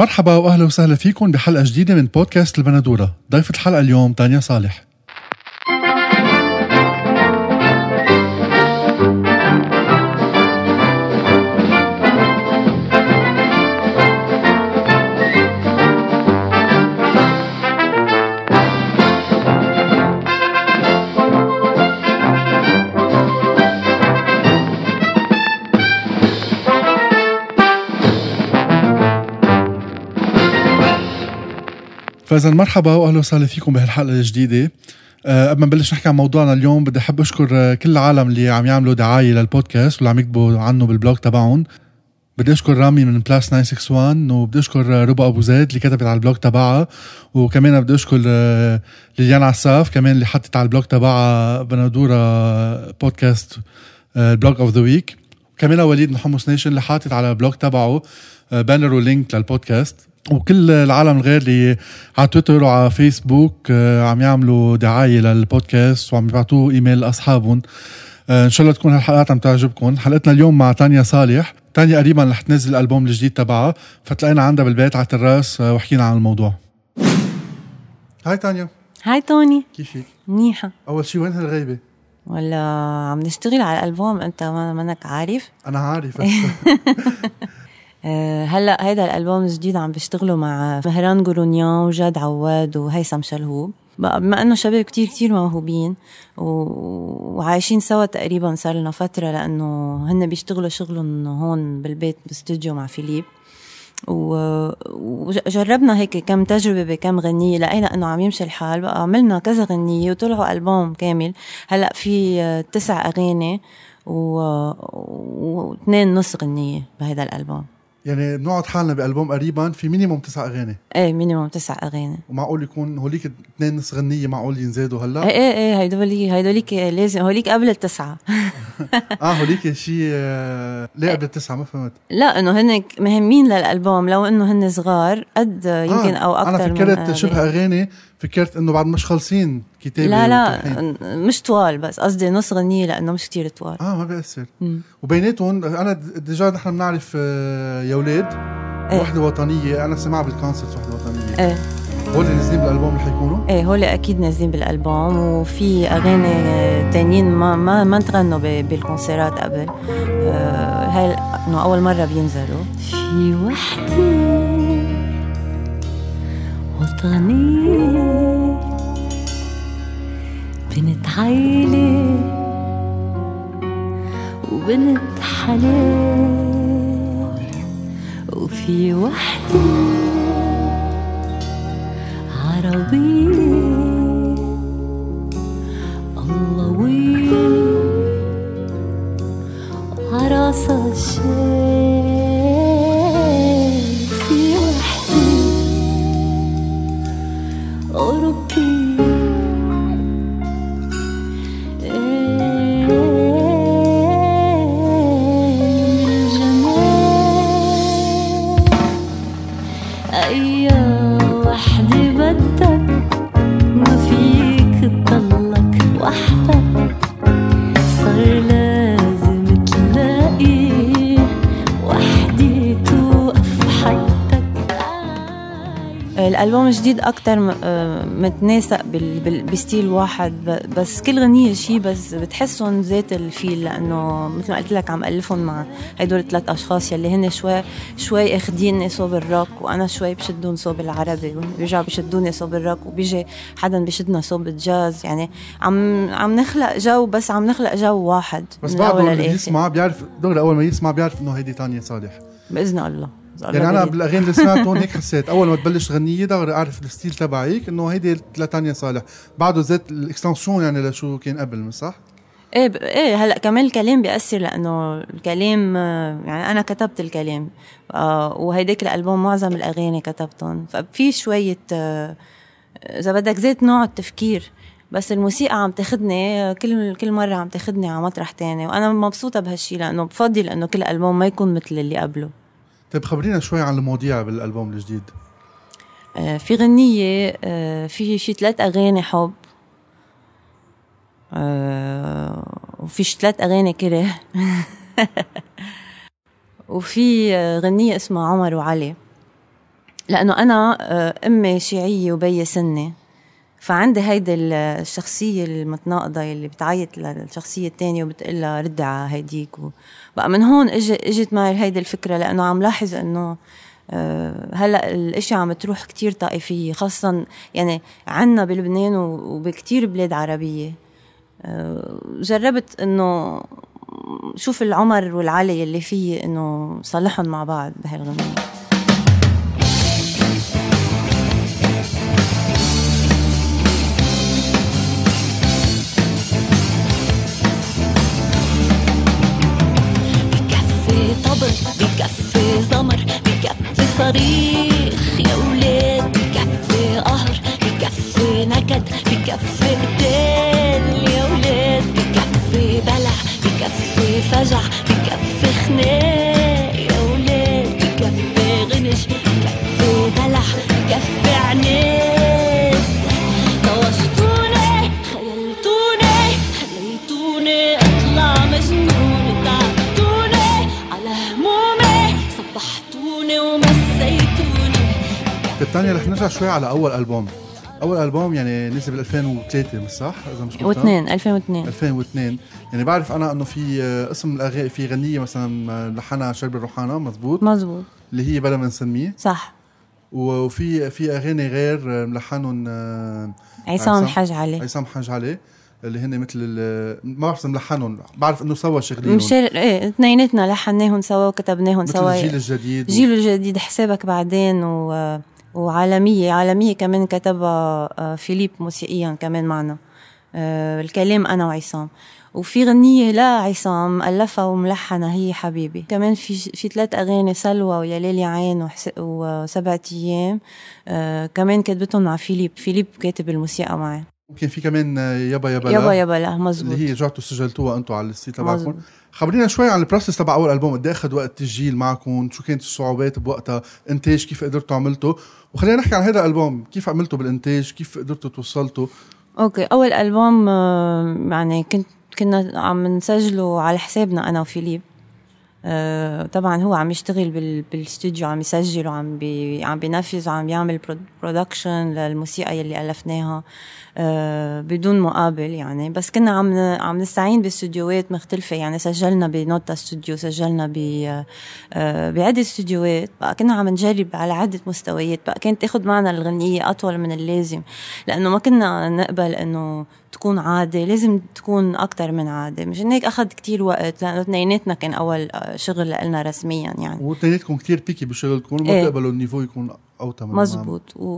مرحبا وأهلا وسهلا فيكم بحلقة جديدة من بودكاست البندورة، ضيفة الحلقة اليوم تانيا صالح. فإذا مرحبا واهلا وسهلا فيكم بهالحلقة الجديدة. أه قبل ما نبلش نحكي عن موضوعنا اليوم بدي أحب أشكر آه، كل العالم اللي عم يعملوا دعاية للبودكاست واللي عم يكتبوا عنه بال blog تبعهم. بدي أشكر رامي من Plus 961 وبدي أشكر آه، ربا أبو زيد اللي كتبت على ال blog تبعها. وكمان بدي أشكر آه، ليليان عساف كمان اللي حطت على ال blog تبعها بندوره بودكاست ال blog of the week كمان وليد من Hummus Nation اللي حاطط على ال blog تبعه banner و link للبودكاست. وكل العالم الغير اللي على تويتر وعلى فيسبوك آه، عم يعملوا دعاية للبودكاست وعم يبعتوه إيميل لاصحابهم آه، إن شاء الله تكون هالحلقات عم تعجبكم. حلقتنا اليوم مع تانيا صالح. تانيا قريبا رح تنزل الألبوم الجديد تبعها فتلاقينا عندها بالبيت على ال terrace آه، وحكينا عن الموضوع. hi تانيا. hi توني. كيفك؟ منيحة. أول شي وين هالغيبة؟ ولا عم نشتغل على الألبوم؟ أنت ما منك عارف. أنا عارف. هلا هيدا الألبوم الجديد عم بيشتغلوا مع مهران جورونيان وجاد عواد وهيثم شلهوب. بما إنه شباب كتير كتير موهوبين. وعايشين سوا تقريبا صار لنا فترة لأنه هن بيشتغلوا شغلهم هون بالبيت باستوديو مع فيليب. وجربنا هيك كم تجربة بكم غنية لقينا إنه عم يمشي الحال. بقى عملنا كذا غنية وطلعوا ألبوم كامل. هلأ في تسع أغاني واثنين نص غنية بهذا الألبوم. يعني بنقعد حالنا بألبوم قريبا في minimum تسع أغاني. إيه minimum تسع أغاني. ومعقول يكون هوليك اثنين نص غنيه معقول ينزادوا هلأ؟ إيه إيه إيه هيدولي هيدوليك لازم هوليك قبل التسعة. آه هوليك شيء آه، ليه قبل التسعة ما فهمت. لا إنه هن مهمين للألبوم لو إنه هن صغار قد يمكن آه أو أكثر أنا فكرت شبه أغاني فكرت إنه بعد مش خالصين. كتابة لا لا مش طوال بس قصدي نص غنية لأنه مش كتير طوال. آه ما بيأثر. وبيناتهم أنا déjà نحن بنعرف آه، يا أولاد إيه؟ وحدة وطنية. أنا سمعها بال concert وحدة وطنية. إيه. هول نازلين بالألبوم اللي حيكونوا؟ إيه هول أكيد نازلين بالألبوم. وفي أغاني تانيين ما ما ما تغنوا بال concert ات قبل. آه هاي إنه أول مرة بينزلوا. في وحدة وطنية. بنت عيلة وبنت حلال وفي وحدة عربية الألبوم الجديد أكثر آه، متناسق ب style واحد بس كل غنيه شيء بس بتحسهم ذات ال feel لأنه مثل ما قلت لك عم ألفهم مع هدول الثلاث أشخاص يلي هن شوي شوي اخذيني صوب الروك وأنا شوي بشدون صوب العربي وبيرجعوا بشدوني صوب الروك وبيجي حدا بشدنا صوب الجاز يعني عم عم نخلق جو بس عم نخلق جو واحد بس بعد اللي يسمع بيعرف دغري أول ما يسمع بيعرف إنه هيدي تانيا صالح. بإذن الله. يعني أنا بالاغاني اللي سمعتهم هيك حسيت. أول ما تبلش تغني دغري أعرف ال style تبعك إنه هيدي لتانيا صالح. بعده زيت ال extension يعني لشو كان قبل صح؟ إيه ب... إيه هلأ كمان الكلام بيأثر لأنه الكلام يعني أنا كتبت الكلام. آه وهيداك الألبوم معظم الأغاني كتبتهم. ففي شوية آه إذا بدك زيت نوع التفكير. بس الموسيقى عم تاخدني كل كل مرة عم تاخدني على مطرح تاني. وأنا مبسوطة بهالشي لأنه بفضل إنه كل ألبوم ما يكون مثل اللي قبله. طيب خبرينا شوي عن المواضيع بالألبوم الجديد. آه في غنية آه في شي ثلاث أغاني حب. آه وفي شي ثلاث أغاني كره. وفي غنية اسمها عمر وعلي. لأنه أنا آه، أمي شيعية وبي سني فعندي هيدي الشخصية المتناقضة اللي بتعيط للشخصية الثانية وبتقول لها ردي على هيديك و... بقى من هون اجت إجت معي هيدي الفكرة لأنه عم لاحظ إنه آه، هلأ الاشياء عم تروح كتير طائفية خاصة يعني عنا بلبنان وبكتير بلاد عربية. آه، جربت إنه شوف العمر والعلي اللي فيه إنه صلحهم مع بعض بهالغنية بكفي زمر بكفي صريخ يا ولاد بكفي قهر بكفي نكد بكفي قتال يا ولاد بكفي بلع بكفي فجع بالتانية رح نرجع شوي على أول ألبوم. أول ألبوم يعني نزل بال 2003 مش صح؟ إذا مش غلطان؟ واثنين 2002 2002 يعني بعرف أنا إنه في آه، اسم الأغاني في غنية مثلا آه، لحنها شرب الروحانة مزبوط مزبوط اللي هي بلا ما نسميه. صح. وفي في أغاني غير ملحنهم آه، عصام. الحاج علي عصام حاج علي اللي هن مثل ما بعرف ملحنهم بعرف إنه سوا شغلين مشار إيه اثنيناتنا لحناهم سوا وكتبناهم مثل سوا. الجيل الجديد جيل الجديد حسابك بعدين و... وعالمية عالمية كمان كتبها آه، فيليب موسيقيا كمان معنا. آه، الكلام أنا وعصام. وفي غنية لا عصام ألفها وملحنها هي حبيبي. كمان في في ثلاث أغاني سلوى ويا ليل يا عين. وسبعة أيام. آه، كمان كتبتهم مع فيليب. فيليب كاتب الموسيقى معي ممكن في كمان يابا يابا يابا يابا لا مزبوط اللي هي رجعتوا سجلتوها أنتم على ال site تبعكم. خبرينا شوي عن ال process تبع أول ألبوم قد إيه أخذ وقت التسجيل معكم؟ شو كانت الصعوبات بوقتها؟ إنتاج كيف قدرتوا عملتوا؟ وخلينا نحكي عن هذا الألبوم كيف عملتوا بالإنتاج؟ كيف قدرتوا توصلتوا؟ okay أول ألبوم آه، يعني كنت كنا عم نسجله على حسابنا أنا وفيليب. طبعا هو عم يشتغل بال بالاستوديو عم يسجل وعم عم بينفذ وعم يعمل production للموسيقى يلي ألفناها آه، بدون مقابل يعني. بس كنا عم عم نستعين باستوديوهات مختلفة يعني. سجلنا ب Nota Studio سجلنا ب آه، بعدة استوديوهات بقى كنا عم نجرب على عدة مستويات. بقى كانت تاخذ معنا الغنية أطول من اللازم لأنه ما كنا نقبل إنه تكون عادة لازم تكون أكتر من عادة. مشان هيك أخذ كتير وقت لأنه اثنيناتنا كان أول شغل لنا رسميا يعني. واثنيناتكم كتير بيكي بشغلكم وما إيه. بتقبلوا النيفو يكون من المعمل. مزبوط. و...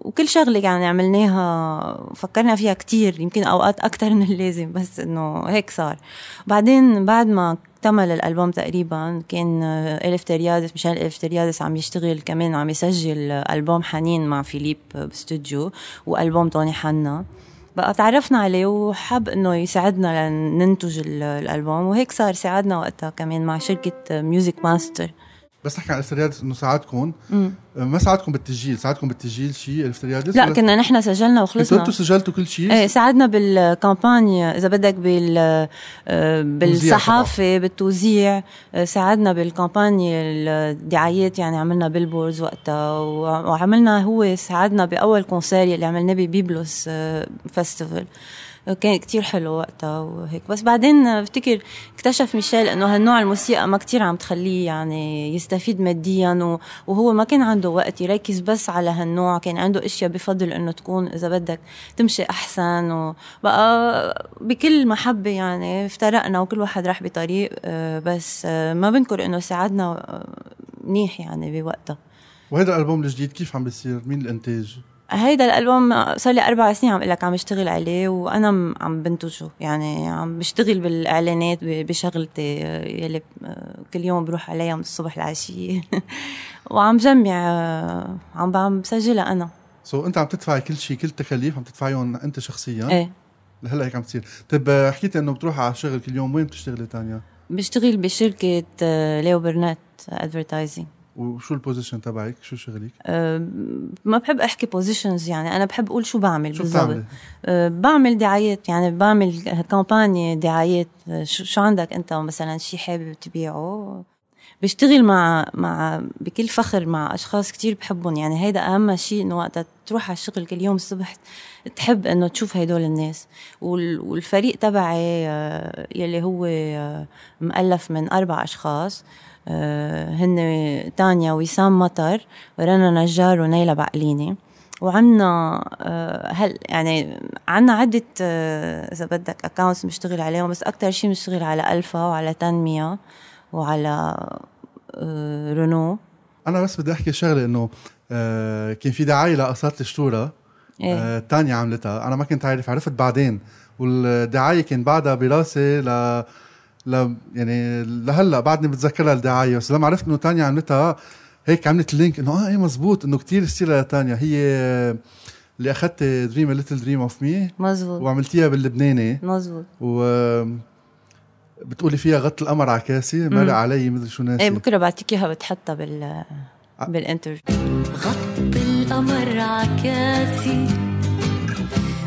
وكل شغلة يعني عملناها فكرنا فيها كتير يمكن أوقات أكتر من اللازم بس إنه هيك صار. بعدين بعد ما اكتمل الألبوم تقريبا كان الفتريادس مشان الفتريادس عم يشتغل كمان عم يسجل ألبوم حنين مع فيليب باستوديو وألبوم توني حنا. بقى تعرفنا عليه وحب إنه يساعدنا لننتج ال- الألبوم وهيك صار ساعدنا وقتها كمان مع شركة Music Master بس نحكي عن الفتريادس إنه ساعدكم ما ساعدكم بالتسجيل ساعدكم بالتسجيل شيء الفتريادس لا كنا نحن سجلنا وخلصنا. أنتوا سجلتوا كل شيء؟ إيه ساعدنا بال campaign إذا بدك بال آه، بالصحافة بالتوزيع. آه، ساعدنا بال campaign الدعايات يعني عملنا billboards وقتها وع- وعملنا هو ساعدنا بأول concert اللي عملناه ب Byblos Festival آه، كان كتير حلو وقتها وهيك. بس بعدين بفتكر اكتشف ميشيل إنه هالنوع الموسيقى ما كتير عم تخليه يعني يستفيد ماديا وهو ما كان عنده وقت يركز بس على هالنوع. كان عنده أشياء بفضل إنه تكون إذا بدك تمشي أحسن وبقى بكل محبة يعني افترقنا وكل واحد راح بطريق آه، بس آه، ما بنكر إنه ساعدنا آه، منيح يعني بوقتها. وهذا الألبوم الجديد كيف عم بيصير؟ مين الإنتاج؟ هيدا الألبوم صار لي أربع سنين عم لك عم اشتغل عليه وأنا عم بنتجه يعني عم بشتغل بالإعلانات بشغلتي آه، يلي آه، كل يوم بروح عليها من الصبح العشيه وعم جمع آه، عم عم بسجلها أنا. so, so, أنت عم تدفعي كل شيء كل تكاليف عم تدفعيهم أنت شخصيا؟ إيه. لهلأ هيك عم تصير. طيب حكيتي إنه بتروحي على الشغل كل يوم وين بتشتغلي تانيا بشتغل بشركة ليو برنات advertising وشو ال position تبعك؟ شو شغلك؟ ما بحب أحكي positions يعني أنا بحب أقول شو بعمل شو بالضبط. أه، بعمل دعايات يعني بعمل campagne يا دعايات. أه، شو, عندك أنت مثلا؟ شيء حابب تبيعه؟ بشتغل مع مع بكل فخر مع أشخاص كتير بحبهم يعني. هيدا أهم شيء إنه وقتها تروح على الشغل كل يوم الصبح تحب إنه تشوف هدول الناس. وال- والفريق تبعي آه، يلي هو آه، مؤلف من أربع أشخاص هن تانيا وسام مطر ورنا نجار ونيلة بعقليني وعنا آه، هل يعني عنا عدة آه، إذا بدك accounts بنشتغل عليهم بس أكتر شيء بنشتغل على ألفا وعلى تنمية وعلى آه، رونو. أنا بس بدي أحكي شغلة إنه آه كان في دعاية لقشطة شتورا إيه. تانيا عملتها. أنا ما كنت عارف عرفت بعدين. والدعاية كان بعدها براسي ل ل يعني لهلا بعدني بتذكرها الدعايه بس لما عرفت إنه تانيا عملتها هيك عملت ال link إنه آه إيه مزبوط إنه كتير style ها لتانيا هي آه، اللي أخذت Dream a Little Dream of Me مزبوط. وعملتيها باللبناني. مزبوط. و بتقولي فيها غط القمر على كاسي مرق علي مدري شو ناسي. إيه بكره بعطيك إياها بتحطها بال بالانترفيو غط القمر عكاسي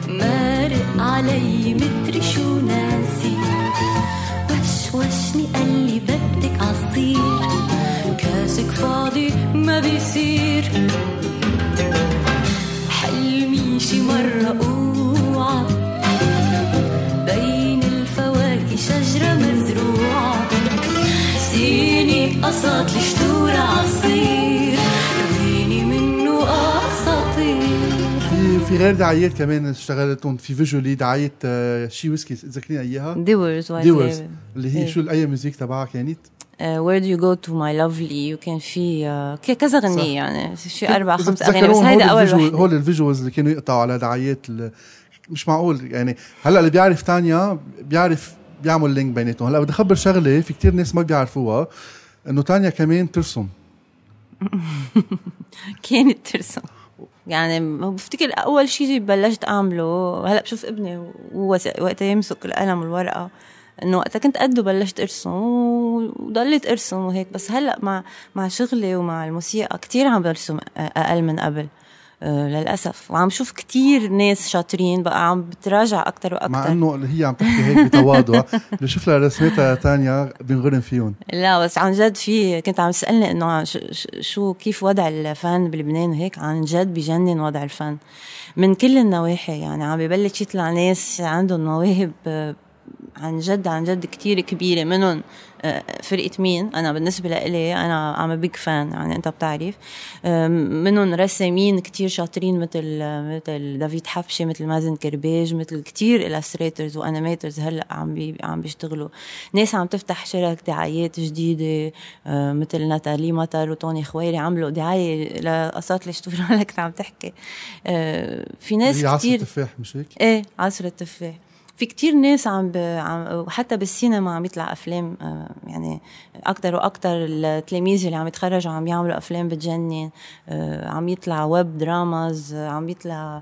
مارق علي مدري شو ناسي. غير دعايات كمان اشتغلتهم في visually دعاية آه، شي ويسكي تذكريني إياها؟ ديورز ديورز اللي هي إيه. شو ال music تبعها كانت؟ Where Do You Go To My Lovely وكان في آه، كذا. غنية يعني شي أربع خمس أغاني بس هيدا أول وحده هول ال visuals اللي كانوا يقطعوا على دعايات مش معقول يعني هلأ اللي بيعرف تانيا بيعرف بيعمل link بيناتهم. هلأ بدي أخبر شغلة في كتير ناس ما بيعرفوها إنه تانيا كمان ترسم. كانت ترسم. يعني بفتكر أول شيء بلشت أعمله. هلأ بشوف ابني وقتها يمسك القلم والورقة. إنه وقتها كنت قده بلشت أرسم وضليت أرسم وهيك. بس هلأ مع مع شغلي ومع الموسيقى كتير عم برسم أقل من قبل. للأسف. وعم شوف كتير ناس شاطرين بقى عم بتراجع أكتر وأكتر. مع إنه اللي هي عم تحكي هيك بتواضع. بشوف لها رسمتها تانيا بنغرم فيهم. لا بس عن جد في كنت عم تسالني إنه شو كيف وضع الفن بلبنان وهيك؟ عن جد بجنن وضع الفن. من كل النواحي يعني عم ببلش يطلع ناس عندهم مواهب آه، عن جد عن جد كتير كبيرة منهم آه، فرقة مين؟ أنا بالنسبة لإلي أنا big fan يعني أنت بتعرف. آه، منهم رسامين كتير شاطرين مثل مثل دافيد حبشي مثل مازن كرباج مثل كتير illustrators و animators هلأ عم بي عم بيشتغلوا. ناس عم تفتح شركة دعايات جديدة آه، مثل ناتالي مطر وتوني خويري عملوا دعاية لقشطة شتورا هلا كنت عم تحكي. في ناس هي عصر كتير التفاح مش هيك؟ إيه عصر التفاح. في كتير ناس عم, ب... عم وحتى بالسينما عم يطلع أفلام آه، يعني أكتر وأكتر التلاميذ اللي عم يتخرجوا عم يعملوا أفلام بتجنن آه، عم يطلع web dramas آه، عم يطلع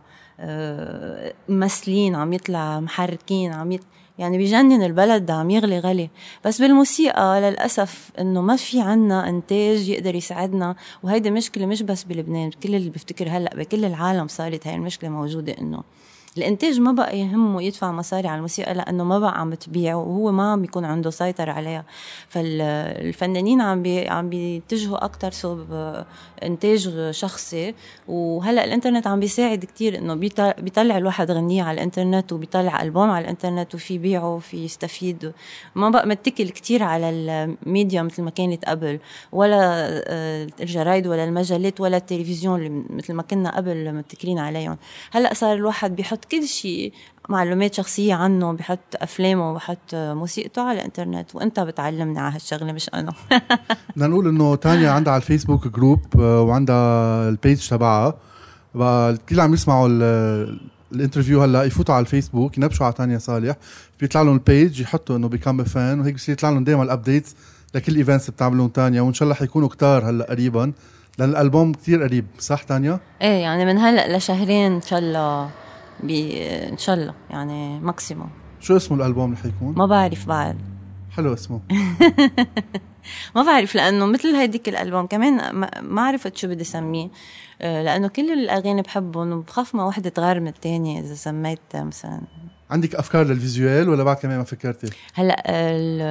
ممثلين عم يطلع محركين عم يط... يعني بجنن البلد عم يغلي غلي. بس بالموسيقى للأسف إنه ما في عنا إنتاج يقدر يساعدنا وهيدي مشكلة مش بس بلبنان كل اللي بفتكر هلأ بكل العالم صارت هاي المشكلة موجودة إنه الإنتاج ما بقى يهمه يدفع مصاري على الموسيقى لأنه ما بقى عم تبيع وهو ما عم بيكون عنده سيطرة عليها. فالفنانين عم بي عم بيتجهوا أكثر صوب إنتاج شخصي وهلأ الإنترنت عم بيساعد كتير إنه بيطلع, الواحد غنية على الإنترنت وبيطلع ألبوم على الإنترنت وفي بيعه وفي يستفيد. ما بقى متكل كتير على الميديا مثل ما كانت قبل ولا آه، الجرايد ولا المجلات ولا التلفزيون مثل ما كنا قبل متكلين عليهم. هلأ صار الواحد بيحط كل شيء معلومات شخصية عنه بحط أفلامه وبحط موسيقته على الإنترنت وأنت بتعلمني على هالشغلة مش أنا. بدنا نقول إنه تانيا عندها على الفيسبوك group آه، وعندها ال page تبعها. بقى كل اللي عم يسمعوا ال- ال interview هلأ يفوتوا على الفيسبوك ينبشوا على تانيا صالح. بيطلع لهم ال page يحطوا إنه become fan وهيك بصير يطلع لهم دائما ال updates لكل events بتعملون تانيا وإن شاء الله حيكونوا كتار هلأ قريبا. لأن الألبوم كتير قريب صح تانيا؟ إيه يعني من هلأ لشهرين إن شاء الله. بي إن شاء الله يعني maximum شو اسمه الألبوم اللي حيكون؟ ما بعرف بعد. حلو اسمه. ما بعرف لأنه مثل هيديك الألبوم كمان ما- عرفت شو بدي سميه. آه، لأنه كل الأغاني بحبهم وبخاف ما وحدة تغير من الثانية إذا سميت مثلا. عندك أفكار لل visual ولا بعد كمان ما فكرتي؟ هلا ال-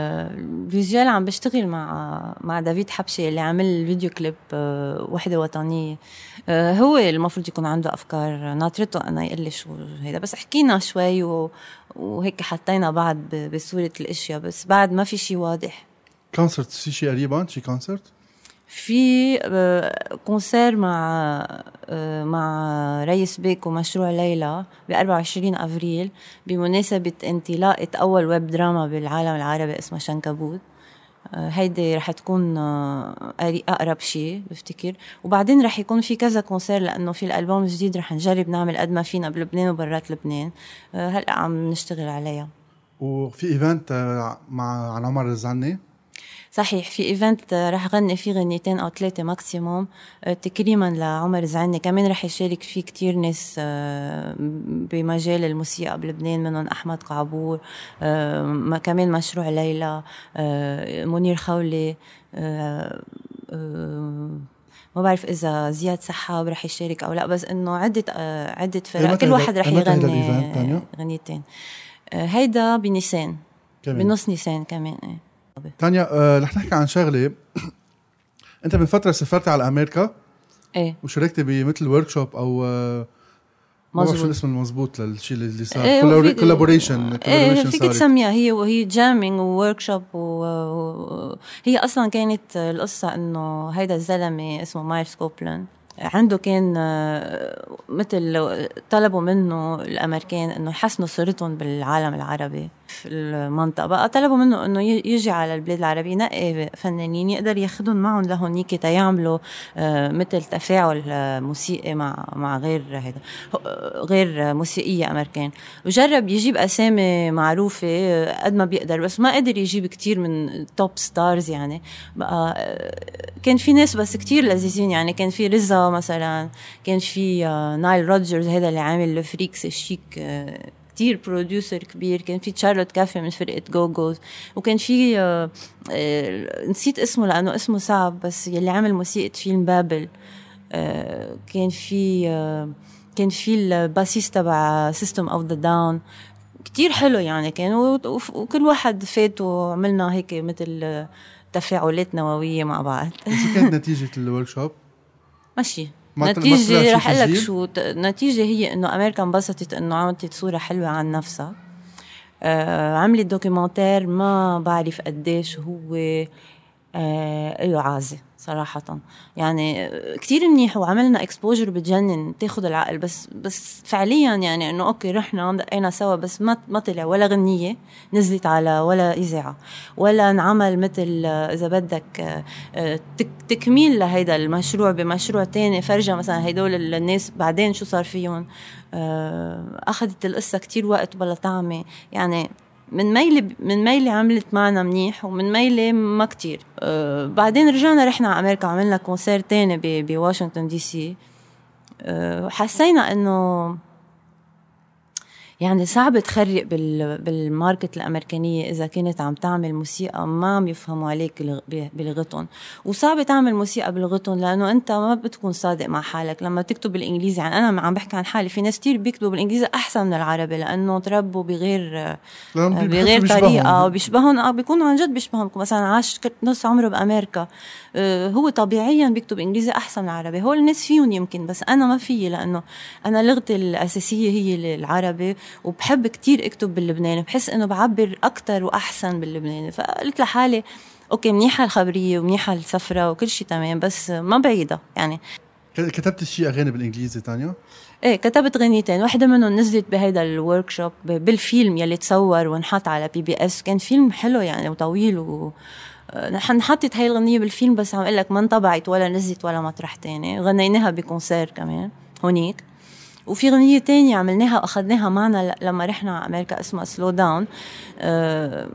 ال visual عم بشتغل مع مع دافيد حبشي اللي عامل ال video clip آه، وحدة وطنية. آه، هو المفروض يكون عنده أفكار. ناطرته أنا يقول لي شو هيدا. بس حكينا شوي و... وهيك حطينا بعض بصورة الأشياء. بس بعد ما في شيء واضح. concert في شيء قريبا شي concert؟ في آه، concert مع آه، مع ريس بيك ومشروع ليلى ب 24 أفريل بمناسبة انطلاقة أول web drama بالعالم العربي اسمها شنكبوت. آه، هيدي رح تكون آه، أقرب شيء بفتكر. وبعدين رح يكون في كذا concert لأنه في الألبوم الجديد رح نجرب نعمل قد ما فينا بلبنان وبرات لبنان. آه، هلأ عم نشتغل عليها. وفي event آه، مع عمر الزعني صحيح في event رح غني فيه غنيتين أو ثلاثة maximum. آه، تكريما لعمر زعني كمان رح يشارك فيه كتير ناس آه، بمجال الموسيقى بلبنان منهم أحمد قعبور ما- كمان مشروع ليلى منير خولي ما بعرف إذا زياد سحاب رح يشارك أو لا بس إنه عدة عدة فرق. متى كل واحد رح يغني؟ غنيتين. هيدا بنيسان بنص نيسان كمان إيه. تانيا آه رح نحكي عن شغلة. أنت من فترة سافرت على أمريكا؟ إيه. وشاركتي بمثل workshop أو آه ما بعرف شو مظبوط. الاسم المضبوط للشيء اللي صار. إيه، collaboration إيه فيك تسميها. هي وهي jamming workshop وهي أصلا كانت القصة إنه هيدا الزلمة اسمه مايلز كوبلاند عنده كان آه، مثل طلبوا منه الأمريكان إنه يحسنوا صورتهم بالعالم العربي. في المنطقة. بقى طلبوا منه أنه يجي على البلاد العربية ينقي فنانين يقدر ياخذهم معهم لهونيك تيعملوا آه، مثل تفاعل آه، موسيقي مع مع غير هيدا غير موسيقية أمريكان. وجرب يجيب أسامي معروفة آه، قد ما بيقدر بس ما قدر يجيب كتير من top stars يعني. بقى كان في ناس بس كتير لذيذين يعني. كان في RZA مثلا كان في Nile Rodgers هذا اللي عامل Le Freak, C'est Chic كتير producer كبير. كان في Charlotte Caffey من فرقة Go-Go's وكان في آه، آه، نسيت اسمه لأنه اسمه صعب بس يلي عمل موسيقى فيلم بابل آه، كان في آه، كان في ال bassist تبع System of a Down كتير حلو يعني كان. وكل واحد فات وعملنا هيك مثل تفاعلات نووية مع بعض. شو كانت نتيجة ال workshop؟ ماشي. نتيجة رح أقول لك؟ شو النتيجة هي إنه أمريكا انبسطت إنه عملت صورة حلوة عن نفسها آه عملت documentaire ما بعرف قديش هو آه له عازة صراحة. يعني كتير منيح وعملنا exposure بتجنن تاخد العقل. بس بس فعليا يعني إنه okay رحنا دقينا سوا بس ما ما طلع ولا غنية نزلت على ولا إذاعة ولا انعمل مثل إذا بدك تك تكميل لهيدا المشروع بمشروع تاني. فرجة مثلا هدول الناس بعدين شو صار فيهم؟ آه، أخذت القصة كتير وقت بلا طعمة. يعني من ميلة من ميلة عملت معنا منيح ومن ميلة ما كتير. أه بعدين رجعنا رحنا على أمريكا عملنا concert تاني بواشنطن DC. أه حسينا إنه يعني صعب تخرق بال بال market الأمريكانية إذا كانت عم تعمل موسيقى ما عم يفهموا عليك بلغتهم وصعب تعمل موسيقى بلغتهم لأنه أنت ما بتكون صادق مع حالك. لما تكتب بالإنجليزي يعني أنا عم بحكي عن حالي في ناس كثير بيكتبوا بالإنجليزي أحسن من العربي لأنه تربوا بغير بيحسوا بغير بيشبههم. طريقة. بيشبهون آه بيكونوا عن جد بيشبههم مثلا عاش نص عمره بأمريكا. آه، هو طبيعيا بيكتب إنجليزي أحسن من العربي. هول الناس فيهم يمكن بس أنا ما فيي لأنه أنا لغتي الأساسية هي العربي. وبحب كتير اكتب باللبناني بحس إنه بعبر أكثر وأحسن باللبناني. فقلت لحالي أوكي منيحه الخبريه ومنيحه السفره وكل شيء تمام بس ما بعيدة. يعني كتبت شي أغاني بالإنجليزي تانيا؟ إيه كتبت غنيتين واحدة منهم نزلت بهيدا ال workshop بالفيلم يلي تصور وانحط على PBS كان فيلم حلو يعني وطويل و نحن انحطت هاي الغنية بالفيلم بس عم أقول لك ما انطبعت ولا نزلت ولا مطرح تاني. غنيناها ب concert كمان هونيك. وفي غنية تانية عملناها وأخذناها معنا لما رحنا على أمريكا اسمها Slow Down أه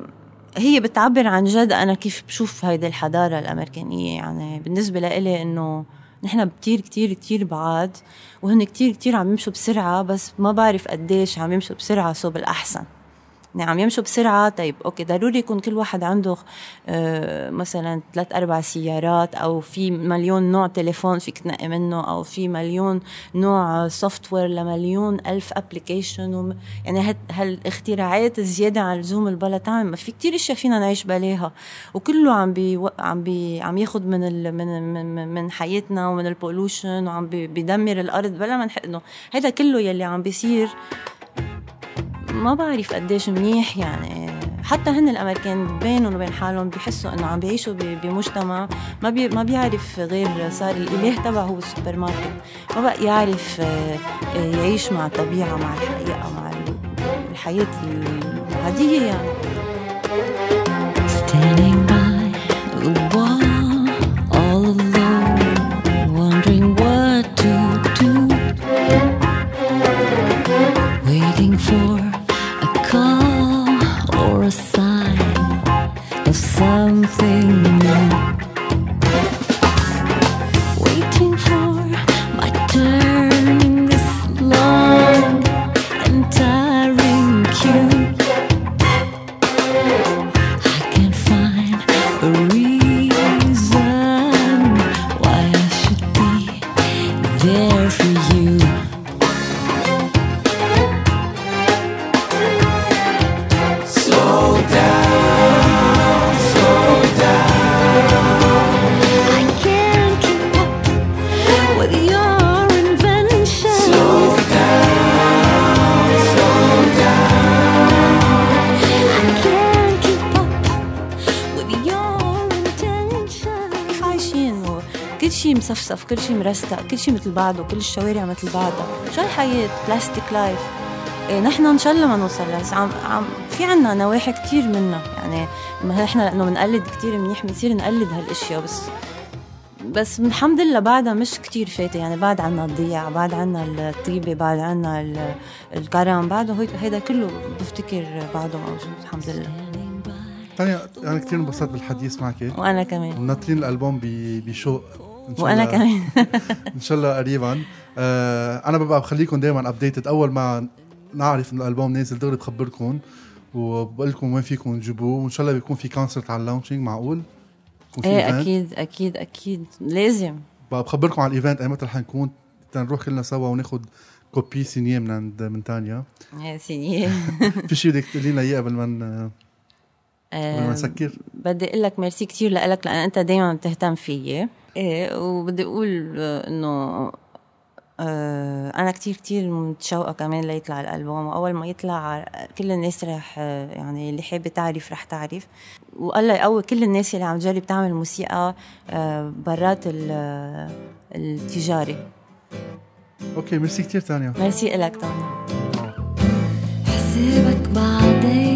هي بتعبر عن جد أنا كيف بشوف هيدي الحضارة الأمريكانية. يعني بالنسبة لإلي إنه نحن كتير كتير كتير بعاد وهن كتير كتير عم يمشوا بسرعة بس ما بعرف قديش عم يمشوا بسرعة صوب الأحسن. يعني عم يمشوا بسرعة. طيب okay ضروري يكون كل واحد عنده آه، مثلا ثلاث أربع سيارات أو في مليون نوع تليفون فيك تنقي منه أو في مليون نوع software لمليون ألف application يعني هال- هالاختراعات الزيادة عن لزوم البلا طعمة. ما في كتير أشياء فينا نعيش بلاها. وكله عم بي عم بي عم ياخد من ال من من, من حياتنا ومن ال pollution وعم بي بيدمر الأرض بلا ما نحق انه هذا كله يلي عم بيصير. ما بعرف قديش منيح يعني. حتى هن الأمريكان بينهم وبين حالهم بيحسوا إنه عم بيعيشوا بمجتمع ما بي ما بيعرف غير صار الاله تبعه هو السوبر ماركت ما بقى يعرف آه، آه، يعيش مع الطبيعه مع الحقيقة مع ال- الحياة العادية يعني. مصفصف كل شيء مرستق كل شيء مثل بعضه كل الشوارع مثل بعضها. شو الحياة بلاستيك لايف إيه نحن إن شاء الله ما نوصل بس عم عم في عنا نواحي كتير منها يعني ما نحن لأنه بنقلد كتير منيح بنصير نقلد هالأشياء بس بس الحمد لله بعدها مش كتير فاتة يعني بعد عنا الضياع بعد عنا الطيبة بعد عنا ال- الكرم بعده هيدا كله بفتكر بعده موجود الحمد لله. تانيا أنا كثير انبسطت بالحديث معك. وأنا كمان. وناطرين الألبوم ب- بشوق. وأنا كمان. إن شاء الله قريبا. آه أنا ببقى بخليكم دائما updated أول ما نعرف انه الألبوم نازل دغري بخبركم وبقول لكم وين فيكم تجيبوه. وإن شاء الله بيكون في concert على ال launching معقول؟ إيه. أكيد أكيد أكيد. لازم. بقى بخبركم على ال event ايمتى رح نكون تنروح كلنا سوا وناخذ copie signée من عند من تانيا يا سيدي في شيء بدك تقولي لنا إياه قبل ما قبل ما نسكر؟ بدي أقول لك ميرسي كثير لك لأن أنت دائما بتهتم فيي. إيه وبدي أقول إنه آه، أنا كتير كتير متشوقة كمان ليطلع الألبوم. وأول ما يطلع كل الناس رح يعني اللي حابة تعرف رح تعرف. والله يقوي كل الناس اللي عم تجرب تعمل موسيقى آه، برات ال- التجاري okay merci كثير تانيا. ميرسي لك تاني حسابك بعدين.